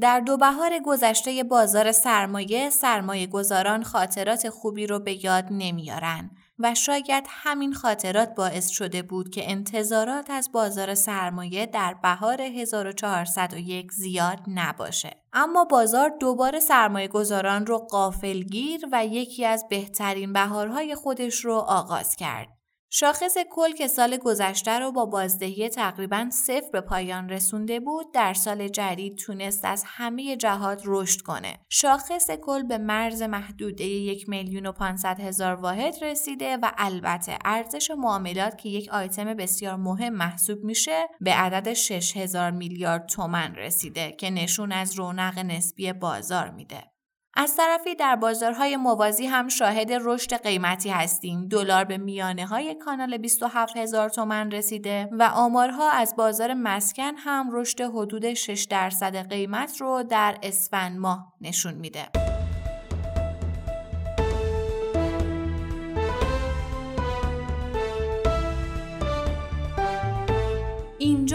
در دو بهار گذشته بازار سرمایه سرمایه گذاران خاطرات خوبی رو به یاد نمیارن و شاید همین خاطرات باعث شده بود که انتظارات از بازار سرمایه در بهار 1401 زیاد نباشه. اما بازار دوباره سرمایه گذاران رو قافلگیر و یکی از بهترین بهارهای خودش رو آغاز کرد. شاخص کل که سال گذشته رو با بازدهی تقریبا صفر به پایان رسونده بود در سال جدید تونست از همه جهات رشد کنه. شاخص کل به مرز محدوده یک میلیون و پانصد هزار واحد رسیده و البته ارزش معاملات که یک آیتم بسیار مهم محسوب میشه به عدد 6 هزار میلیارد تومن رسیده که نشون از رونق نسبی بازار میده. از طرفی در بازارهای موازی هم شاهد رشد قیمتی هستیم. دلار به میانه های کانال 27 هزار تومن رسیده و آمارها از بازار مسکن هم رشد حدود 6 درصد قیمت رو در اسفند ماه نشون میده.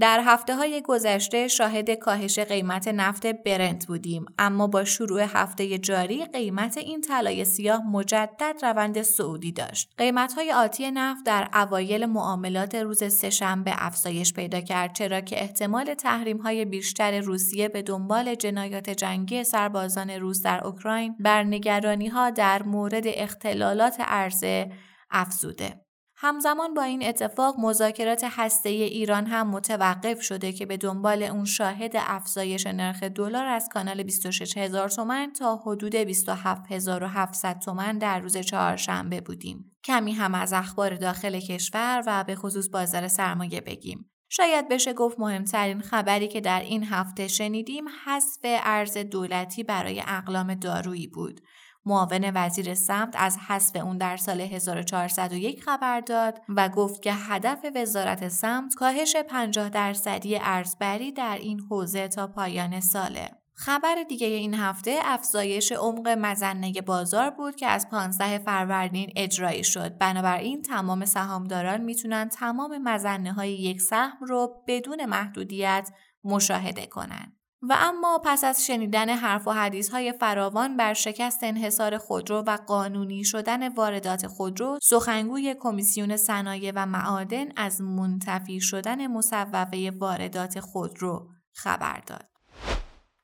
در هفته های گذشته شاهد کاهش قیمت نفت برنت بودیم اما با شروع هفته جاری قیمت این طلای سیاه مجدد روند صعودی داشت. قیمت های آتی نفت در اوایل معاملات روز سهشنبه افزایش پیدا کرد چرا که احتمال تحریم های بیشتر روسیه به دنبال جنایات جنگی سربازان روس در اوکراین بر نگرانی ها در مورد اختلالات عرضه افزوده. همزمان با این اتفاق مذاکرات هسته ایران هم متوقف شده که به دنبال اون شاهد افزایش نرخ دلار از کانال 26000 تومان تا حدود 27700 تومان در روز چهارشنبه بودیم. کمی هم از اخبار داخل کشور و به خصوص بازار سرمایه بگیم. شاید بشه گفت مهمترین خبری که در این هفته شنیدیم حذف ارز دولتی برای اقلام دارویی بود. معاون وزیر سمت از حذف اون در سال 1401 خبر داد و گفت که هدف وزارت سمت کاهش 50 درصدی ارزبری در این حوزه تا پایان ساله. خبر دیگه این هفته افزایش عمق مزنه بازار بود که از 15 فروردین اجرایی شد. بنابراین تمام سهامداران می‌تونن تمام مزنه های یک سهم رو بدون محدودیت مشاهده کنند. و اما پس از شنیدن حرف و حدیث های فراوان بر شکست انحصار خودرو و قانونی شدن واردات خودرو سخنگوی کمیسیون صنایع و معادن از منتفی شدن مصوبه واردات خودرو خبر داد.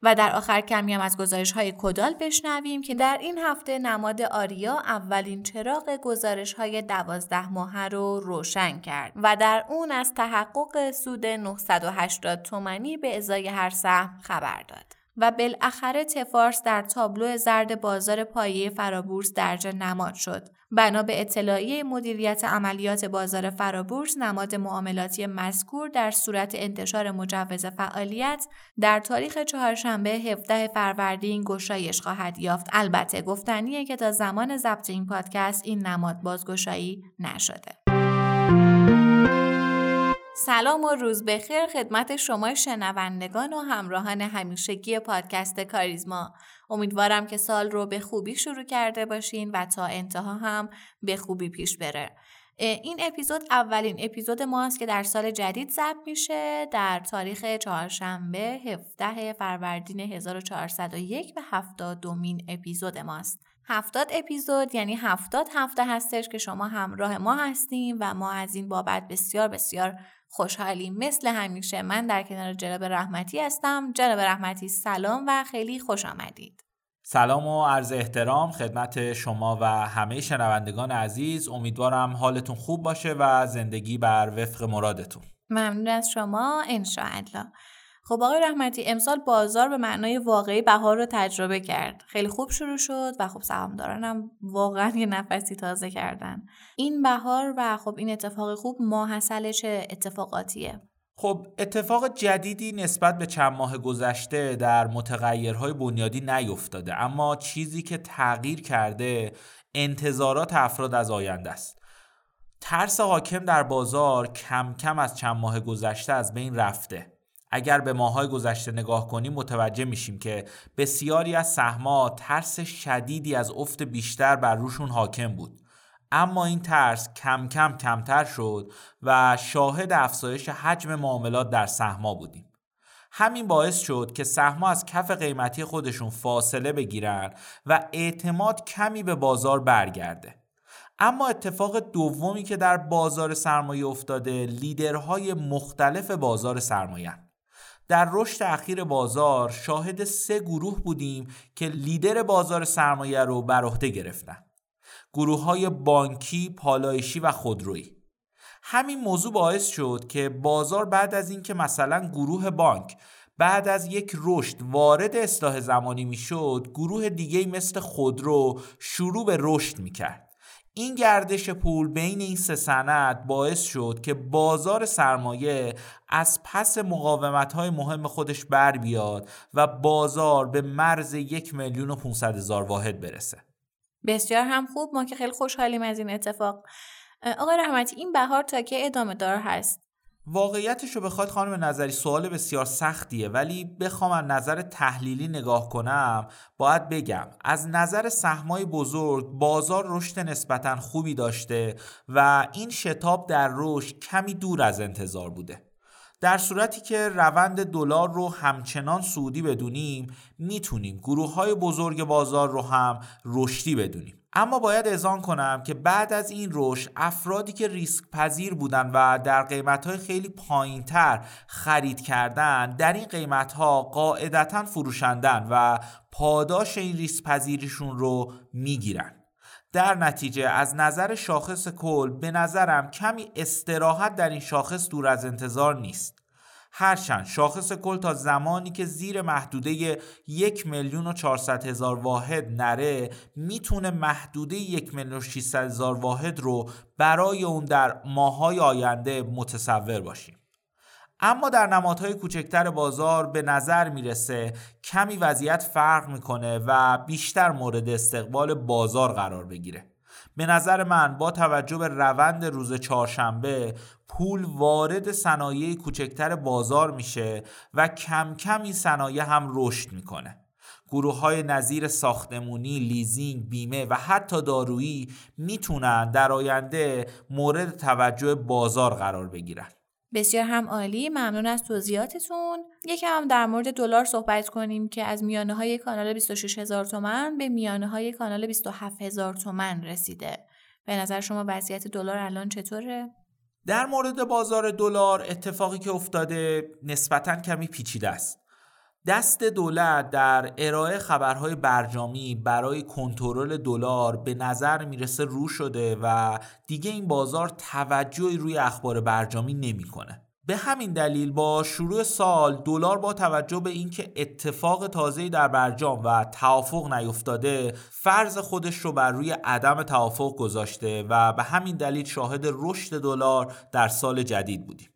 و در آخر کمی هم از گزارش های کدال بشنویم که در این هفته نماد آریا اولین چراغ گزارش های دوازده ماه رو روشن کرد و در اون از تحقق سود 980 تومنی به ازای هر سهم خبر داد. و بالاخره تفارس در تابلو زرد بازار پایه فرابورس درجه نماد شد. بنا به اطلاعیه مدیریت عملیات بازار فرابورس نماد معاملاتی مذکور در صورت انتشار مجوز فعالیت در تاریخ چهارشنبه 17 فروردین گشایش خواهد یافت. البته گفتنیه که تا زمان ضبط این پادکست این نماد بازگشایی نشده. سلام و روز بخیر خدمت شما شنوندگان و همراهان همیشگی پادکست کاریزما امیدوارم که سال رو به خوبی شروع کرده باشین و تا انتها هم به خوبی پیش بره این اپیزود اولین اپیزود ماست که در سال جدید ضبط میشه در تاریخ چهارشنبه 17 فروردین 1401 و 72 دومین اپیزود ماست. هفتاد اپیزود یعنی هفتاد هفته هستش که شما همراه ما هستیم و ما از این بابت بسیار بسیار خوشحالیم. مثل همیشه من در کنار جناب رحمتی هستم. جناب رحمتی سلام و خیلی خوش آمدید. سلام و عرض احترام خدمت شما و همه شنوندگان عزیز. امیدوارم حالتون خوب باشه و زندگی بر وفق مرادتون. ممنون از شما انشاءالله. خب آقای رحمتی امسال بازار به معنای واقعی بهار رو تجربه کرد. خیلی خوب شروع شد و خب سهامداران هم واقعا یه نفسی تازه کردن. این بهار و خب این اتفاق خوب ماحصل چه اتفاقاتیه. خب اتفاق جدیدی نسبت به چند ماه گذشته در متغیرهای بنیادی نیفتاده اما چیزی که تغییر کرده انتظارات افراد از آینده است. ترس حاکم در بازار کم کم از چند ماه گذشته از بین رفته. اگر به ماهای گذشته نگاه کنیم متوجه میشیم که بسیاری از سهما ترس شدیدی از افت بیشتر بر روشون حاکم بود. اما این ترس کم کم کمتر شد و شاهد افزایش حجم معاملات در سهما بودیم. همین باعث شد که سهما از کف قیمتی خودشون فاصله بگیرن و اعتماد کمی به بازار برگرده. اما اتفاق دومی که در بازار سرمایه افتاده لیدرهای مختلف بازار سرمایه در رشد اخیر بازار شاهد سه گروه بودیم که لیدر بازار سرمایه رو بر عهده گرفتن. گروه های بانکی، پالایشی و خودرویی. همین موضوع باعث شد که بازار بعد از اینکه مثلا گروه بانک بعد از یک رشد وارد اصلاح زمانی می‌شد گروه دیگه مثل خودرو شروع به رشد می‌کرد. این گردش پول بین این سه سند باعث شد که بازار سرمایه از پس مقاومت های مهم خودش بر بیاد و بازار به مرز یک میلیون و 500 هزار واحد برسه. بسیار هم خوب. ما که خیلی خوشحالیم از این اتفاق. آقای رحمتی این بهار تا که ادامه دار هست؟ واقعیتش رو بخواد خانم نظری سوال بسیار سختیه ولی بخوام از نظر تحلیلی نگاه کنم باید بگم از نظر سهمای بزرگ بازار رشد نسبتا خوبی داشته و این شتاب در رشد کمی دور از انتظار بوده. در صورتی که روند دلار رو همچنان سعودی بدونیم می‌تونیم گروه های بزرگ بازار رو هم رشدی بدونیم. اما باید ازان کنم که بعد از این رشد افرادی که ریسک پذیر بودن و در قیمت خیلی پایین تر خرید کردن در این قیمت ها قاعدتا فروشندن و پاداش این ریسک پذیریشون رو می‌گیرن. در نتیجه از نظر شاخص کل به نظرم کمی استراحت در این شاخص دور از انتظار نیست. هرچند شاخص کل تا زمانی که زیر محدوده یک میلیون و هزار واحد نره می‌تونه محدوده یک میلیون و هزار واحد رو برای اون در ماهای آینده متصور باشیم. اما در نمادهای کوچکتر بازار به نظر می‌رسه کمی وضعیت فرق می‌کنه و بیشتر مورد استقبال بازار قرار بگیره. به نظر من با توجه به روند روز چهارشنبه پول وارد صنایع کوچکتر بازار میشه و کم کم این صنایع هم رشد می‌کنه گروه های نظیر ساختمونی، لیزینگ، بیمه و حتی دارویی می‌تونن در آینده مورد توجه بازار قرار بگیرن. بسیار هم عالی. ممنون از توضیحاتتون. یکم هم در مورد دلار صحبت کنیم که از میانه های کانال 26 هزار تومن به میانه های کانال 27 هزار تومن رسیده. به نظر شما وضعیت دلار الان چطوره؟ در مورد بازار دلار اتفاقی که افتاده نسبتا کمی پیچیده است. دست دولت در ارائه خبرهای برجامی برای کنترل دلار به نظر می‌رسه رو شده و دیگه این بازار توجهی روی اخبار برجامی نمی‌کنه. به همین دلیل با شروع سال دلار با توجه به اینکه اتفاق تازه‌ای در برجام و توافق نیفتاده فرض خودش رو بر روی عدم توافق گذاشته و به همین دلیل شاهد رشد دلار در سال جدید بودیم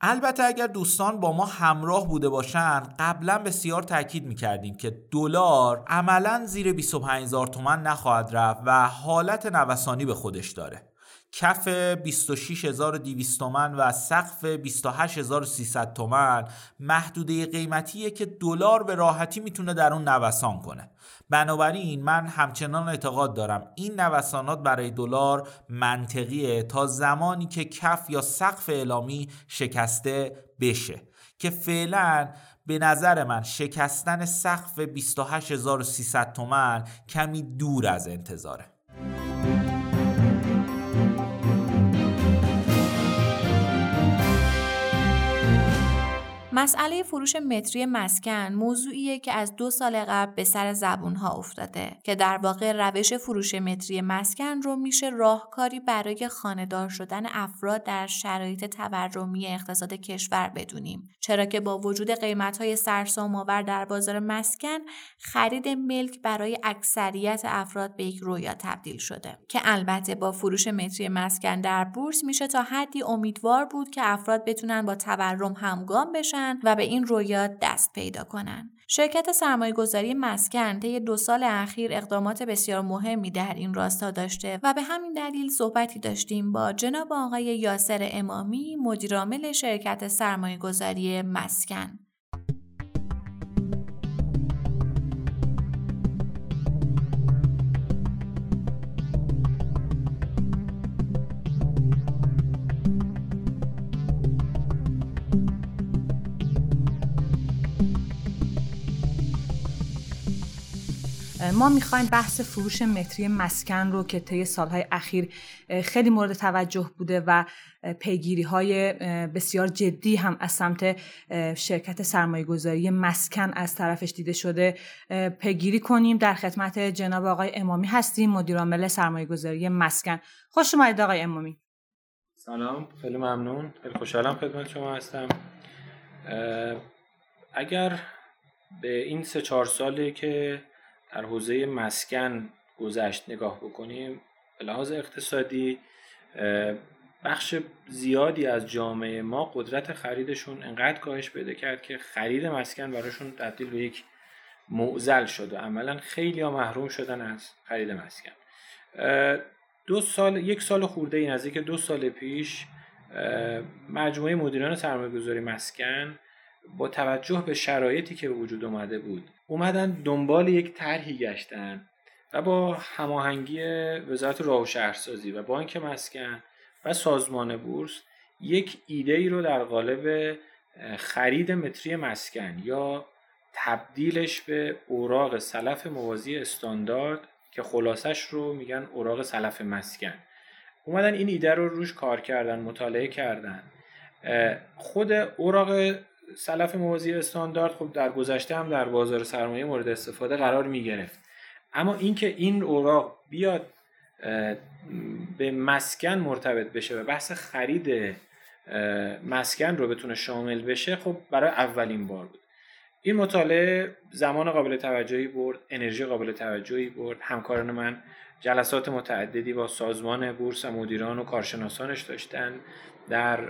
البته اگر دوستان با ما همراه بوده باشن قبلا بسیار تاکید می‌کردیم که دلار عملا زیر 25000 تومن نخواهد رفت و حالت نوسانی به خودش داره. کف 26200 تومن و سقف 28300 تومن محدوده قیمتیه که دلار به راحتی می‌تونه در اون نوسان کنه. بنابراین من همچنان اعتقاد دارم این نوسانات برای دلار منطقیه تا زمانی که کف یا سقف اعلامی شکسته بشه که فعلا به نظر من شکستن سقف 28300 تومن کمی دور از انتظاره. مسئله فروش متری مسکن موضوعیه که از دو سال قبل به سر زبون ها افتاده که در واقع روش فروش متری مسکن رو میشه راهکاری برای خانهدار شدن افراد در شرایط تورمی اقتصاد کشور بدونیم. چرا که با وجود قیمت های سرسام آور در بازار مسکن خرید ملک برای اکثریت افراد به یک رویا تبدیل شده که البته با فروش متری مسکن در بورس میشه تا حدی امیدوار بود که افراد بتونن با تورم همگام بشن کنن و به این رویات دست پیدا کنن. شرکت سرمایه گذاری مسکن طی دو سال اخیر اقدامات بسیار مهمی در این راستا داشته و به همین دلیل صحبتی داشتیم با جناب آقای یاسر امامی مدیرعامل شرکت سرمایه گذاری مسکن. ما می‌خوایم بحث فروش متری مسکن رو که طی سالهای اخیر خیلی مورد توجه بوده و پیگیری های بسیار جدی هم از سمت شرکت سرمایه گذاری مسکن از طرفش دیده شده. پیگیری کنیم. در خدمت جناب آقای امامی هستیم مدیرعامل سرمایه گذاری مسکن. خوش اومدید آقای امامی. سلام. خیلی ممنون. خیلی خوشحالم خدمت شما هستم. اگر به این سه چهار سالی که در حوزه مسکن گذشت نگاه بکنیم به لحاظ اقتصادی بخش زیادی از جامعه ما قدرت خریدشون انقدر کاهش پیدا کرد که خرید مسکن براشون تبدیل به یک معزل شد و عملا خیلی ها محروم شدن از خرید مسکن. دو سال یک سال خورده ای نزدیک دو سال پیش مجموعه مدیران سرمایه گذاری مسکن با توجه به شرایطی که وجود اومده بود اومدن دنبال یک طرحی گشتن و با هماهنگی وزارت راه و شهرسازی و بانک مسکن و سازمان بورس یک ایده ای رو در قالب خرید متری مسکن یا تبدیلش به اوراق سلف موازی استاندارد که خلاصش رو میگن اوراق سلف مسکن. اومدن این ایده رو روش کار کردن مطالعه کردن. خود اوراق سلف موازی استاندارد خب در گذشته هم در بازار سرمایه مورد استفاده قرار می گرفت. اما اینکه این اوراق بیاد به مسکن مرتبط بشه و بحث خرید مسکن رو بتونه شامل بشه خب برای اولین بار بود. این مطالعه زمان قابل توجهی برد انرژی قابل توجهی برد. همکاران من جلسات متعددی با سازمان بورس و مدیران و کارشناسانش داشتن. در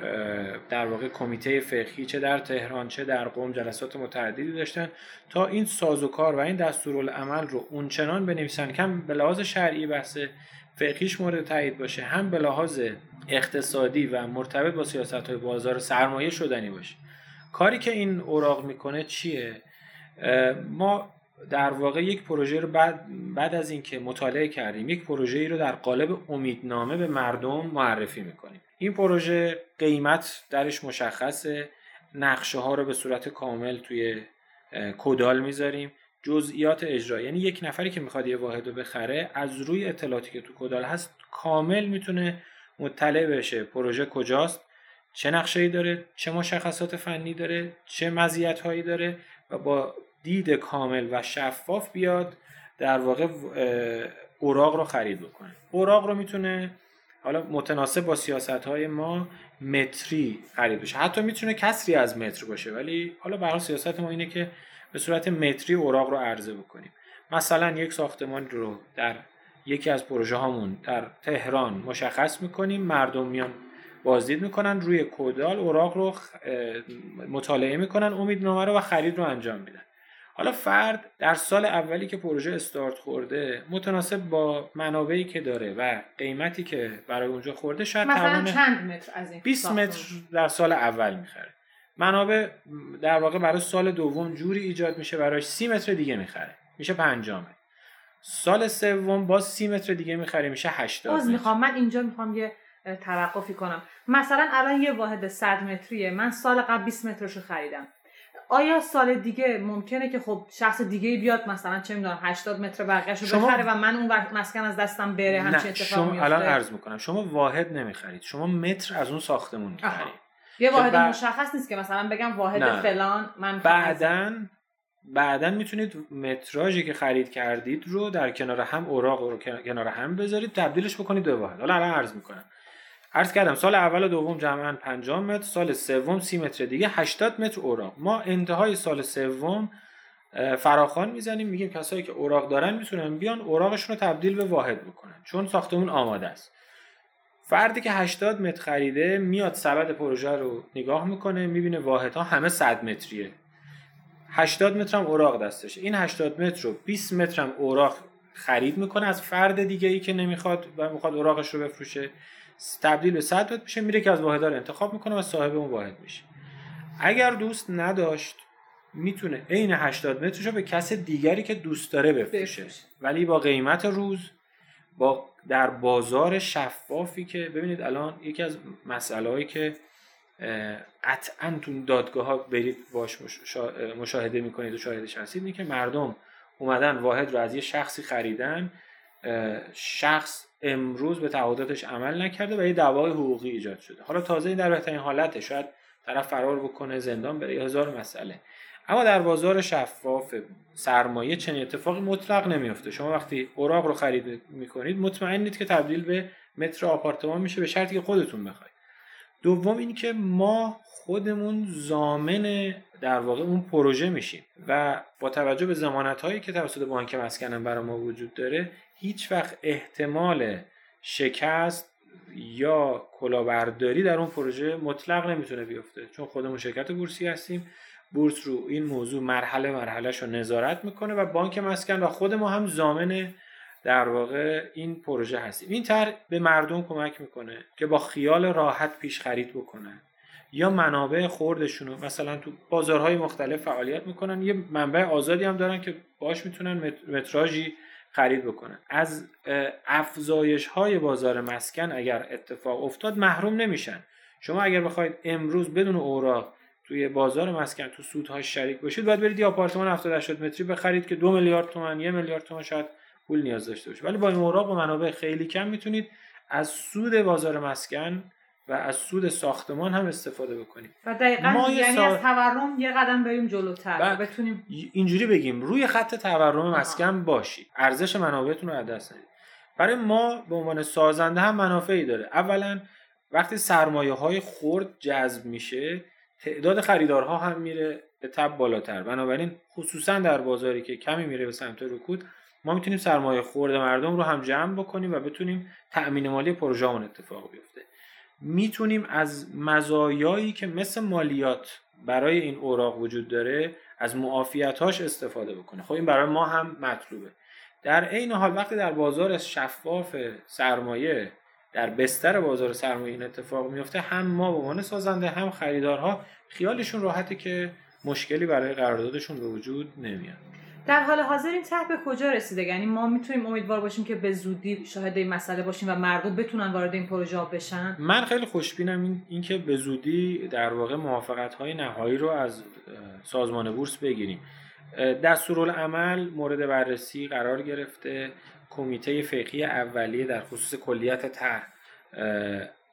در واقع کمیته فقهی چه در تهران چه در قم جلسات متعددی داشتن تا این سازوکار و این دستورالعمل رو اونچنان بنویسن. که هم به لحاظ شرعی بحث فقهیش مورد تایید باشه هم به لحاظ اقتصادی و مرتبط با سیاست های بازار سرمایه شدنی باشه. کاری که این اوراق می‌کنه چیه؟ ما در واقع یک پروژه رو بعد, بعد از اینکه مطالعه کردیم یک پروژه رو در قالب امیدنامه به مردم معرفی می‌کنیم. این پروژه قیمت درش مشخصه. نقشه ها رو به صورت کامل توی کدال می‌ذاریم. جزئیات اجرا یعنی یک نفری که می‌خواد یه واحد رو بخره از روی اطلاعاتی که تو کدال هست کامل می‌تونه مطلع بشه پروژه کجاست چه نقشه ای داره چه مشخصات فنی داره چه مزیت هایی داره و با دید کامل و شفاف بیاد در واقع اوراق رو خرید بکنه. اوراق رو می‌تونه حالا متناسب با سیاست های ما متری خرید بشه. حتی می‌تونه کسری از متر باشه ولی حالا برای سیاست ما اینه که به صورت متری اوراق رو عرضه بکنیم. مثلا یک ساختمان رو در یکی از پروژه هامون در تهران مشخص می‌کنیم مردم میان بازدید می‌کنن روی کودال اوراق رو مطالعه می‌کنن امیدنامه رو و خرید رو انجام میدن. حالا فرد در سال اولی که پروژه استارت خورده متناسب با منابعی که داره و قیمتی که برای اونجا خورده شاید مثلا چند متر از این 20 متر در سال اول می‌خره. منابع در واقع برای سال دوم جوری ایجاد میشه برای 30 متر دیگه می‌خره. میشه پنجامه سال سوم باز 30 متر دیگه می‌خره میشه 80 باز می‌خوام من اینجا می‌خوام یه توقفی کنم. مثلا الان یه واحد 100 متریه. من سال قبل 20 مترشو خریدم. آیا سال دیگه ممکنه که خب شخص دیگه بیاد مثلا چه می‌دونم 80 متر بقیه‌شو شما... بخره و من اون وقت مسکن از دستم بره همچین اتفاقی شما میفته الان عرض می‌کنم شما واحد نمی‌خرید. شما متر از اون ساختمون می‌خرید. یه واحد ب... مشخص نیست که مثلا بگم واحد نه. فلان من بعدن بعدا می‌تونید متراژی که خرید کردید رو در کنار هم اوراق رو کنار هم بذارید تبدیلش بکنید به واحد. حالا الان عرض می‌کنم. عرض کردم سال اول و دوم جمعا 5 متر سال سوم 30 متر دیگه 80 متر اوراق. ما انتهای سال سوم فراخوان می‌زنیم میگیم کسایی که اوراق دارن می‌تونن بیان اوراقشون رو تبدیل به واحد بکنن چون ساختمون آماده است. فردی که 80 متر خریده میاد سبد پروژه رو نگاه می‌کنه می‌بینه واحدها همه 100 متریه. 80 متر هم اوراق دستشه. این 80 متر رو 20 متر هم اوراق خرید می‌کنه از فرد دیگه ای که نمی‌خواد و می‌خواد اوراقش رو بفروشه. تبدیل به 100 متر میشه میره که از واحدها رو انتخاب می‌کنه و صاحب اون واحد میشه. اگر دوست نداشت می‌تونه عین 80 مترش رو به کس دیگری که دوست داره بفروشه. ولی با قیمت روز با در بازار شفافی که ببینید الان یکی از مسئله هایی که قطعا تو دادگاه ها برید باش مشاهده می‌کنید و شاهدش هستید اینه که مردم اومدن واحد رو از یه شخصی خریدن شخص امروز به تعهداتش عمل نکرده و یه دعوای حقوقی ایجاد شده. حالا تازه این در بهترین حالته. شاید طرف فرار بکنه زندان بره هزار مسئله. اما در بازار شفاف سرمایه چنین اتفاقی مطلق نمیفته شما وقتی اوراق رو خرید می‌کنید مطمئنید که تبدیل به متر آپارتمان میشه به شرطی که خودتون بخواید. دوم این که ما خودمون زامن در واقع اون پروژه میشیم و با توجه به زمانت هایی که توسط بانک مسکنم برای ما وجود داره هیچ وقت احتمال شکست یا کلاهبرداری در اون پروژه مطلق نمی‌تونه بیفته. چون خودمون شرکت بورسی هستیم. بورس رو این موضوع مرحله مرحلهش رو نظارت می‌کنه و بانک مسکن و خود ما هم زامن در واقع این پروژه هستیم. این طرح به مردم کمک می‌کنه که با خیال راحت پیش خرید بکنن یا منابع خوردشون مثلا تو بازارهای مختلف فعالیت می‌کنن. یه منبع آزادی هم دارن که باش می‌تونن متراژی خرید بکنن از افزایش های بازار مسکن اگر اتفاق افتاد محروم نمیشن. شما اگر بخواید امروز بدون اوراق توی بازار مسکن تو سودهاش شریک باشید باید برید یه آپارتمان 70 80 متری بخرید که دو میلیارد تومن یه میلیارد تومن شاید پول نیاز داشته باشه. ولی با این اوراق و منابع خیلی کم می‌تونید از سود بازار مسکن و از سود ساختمان هم استفاده بکنید و دقیقا ما یعنی از تورم یه قدم بریم جلوتر و بتونیم اینجوری بگیم روی خط تورم مسکن باشید. ارزش منابعتون رو از دست ندید. برای ما به عنوان سازنده هم منافعی داره. اولا وقتی سرمایه های خرد جذب میشه تعداد خریدارها هم میره به تب بالاتر. بنابراین خصوصا در بازاری که کمی میره به سمت رکود ما می‌تونیم سرمایه خورد مردم رو هم جمع بکنیم و بتونیم تأمین مالی پروژه اتفاق بیفته. می‌تونیم از مزایایی که مثل مالیات برای این اوراق وجود داره از معافیتاش استفاده بکنه خب این برای ما هم مطلوبه. در عین حال وقتی در بازار شفاف سرمایه در بستر بازار سرمایه این اتفاق میفته هم ما به عنوان سازنده هم خریدارها خیالشون راحته که مشکلی برای قراردادشون به وجود نمیاد. در حال حاضر این ته به کجا رسیده؟ یعنی ما می‌تونیم امیدوار باشیم که به زودی شاهد این مسئله باشیم و مردم بتونن وارد این پروژه بشن؟ من خیلی خوشبینم این اینکه به زودی در واقع موافقت های نهایی رو از سازمان بورس بگیریم. دستورالعمل مورد بررسی قرار گرفته. کمیته فقهی اولیه در خصوص کلیت طرح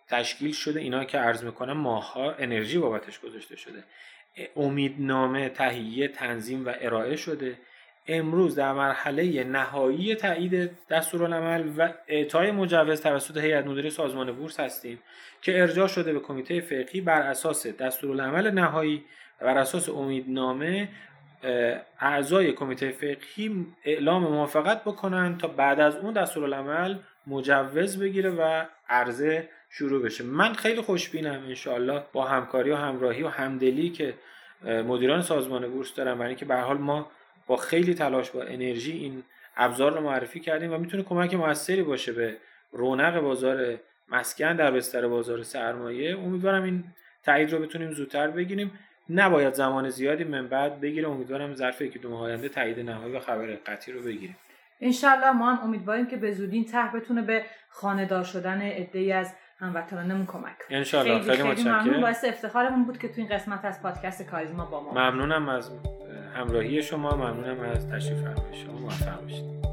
تشکیل شده. اینا که عرض می‌کنم ماها انرژی بابتش گذاشته شده. امیدنامه تهیه تنظیم و ارائه شده. امروز در مرحله نهایی تایید دستورالعمل و اعطای مجوز توسط هیئت مدیره سازمان بورس هستیم که ارجاع شده به کمیته فقهی بر اساس دستورالعمل نهایی و بر اساس امیدنامه اعضای کمیته فقهی اعلام موافقت بکنن تا بعد از اون دستورالعمل مجوز بگیره و عرضه شروع بشه. من خیلی خوشبینم انشاءالله با همکاری و همراهی و همدلی که مدیران سازمان بورس دارن برای اینکه به حال ما با خیلی تلاش با انرژی این ابزار رو معرفی کردیم و می‌تونه کمک موثری باشه به رونق بازار مسکن در بستر بازار سرمایه. امیدوارم این تایید رو بتونیم زودتر بگیریم. نباید زمان زیادی من بعد بگیره امیدوارم ظرف یکی دو ماه آینده تایید نهایی و خبر قطعی رو بگیریم. انشالله ما هم امیدواریم که به زودی این طرح بتونه به خانه‌دار شدن عده‌ای از هموطنانمون کمک کنه. انشالله خیلی, خیلی, خیلی ممنون. باعث افتخارمون بود که تو این قسمت از پادکست کاریزما با ما ممنونم از همراهی شما. ممنونم از تشریف فرمایید شما. موفق باشید.